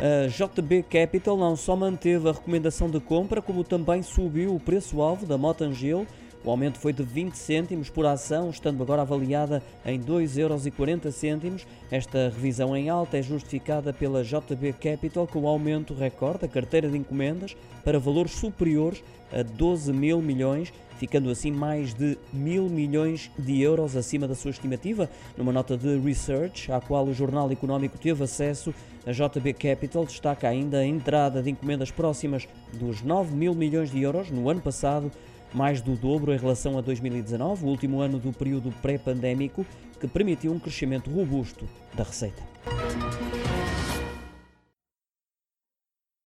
A JB Capital não só manteve a recomendação de compra, como também subiu o preço-alvo da Motangel. O aumento foi de 20 cêntimos por ação, estando agora avaliada em 2,40 euros. Esta revisão em alta é justificada pela JB Capital com o aumento recorde da carteira de encomendas para valores superiores a 12 mil milhões, ficando assim mais de mil milhões de euros acima da sua estimativa. Numa nota de research, à qual o Jornal Económico teve acesso, a JB Capital destaca ainda a entrada de encomendas próximas dos 9 mil milhões de euros no ano passado mais do dobro em relação a 2019, o último ano do período pré-pandémico, que permitiu um crescimento robusto da receita.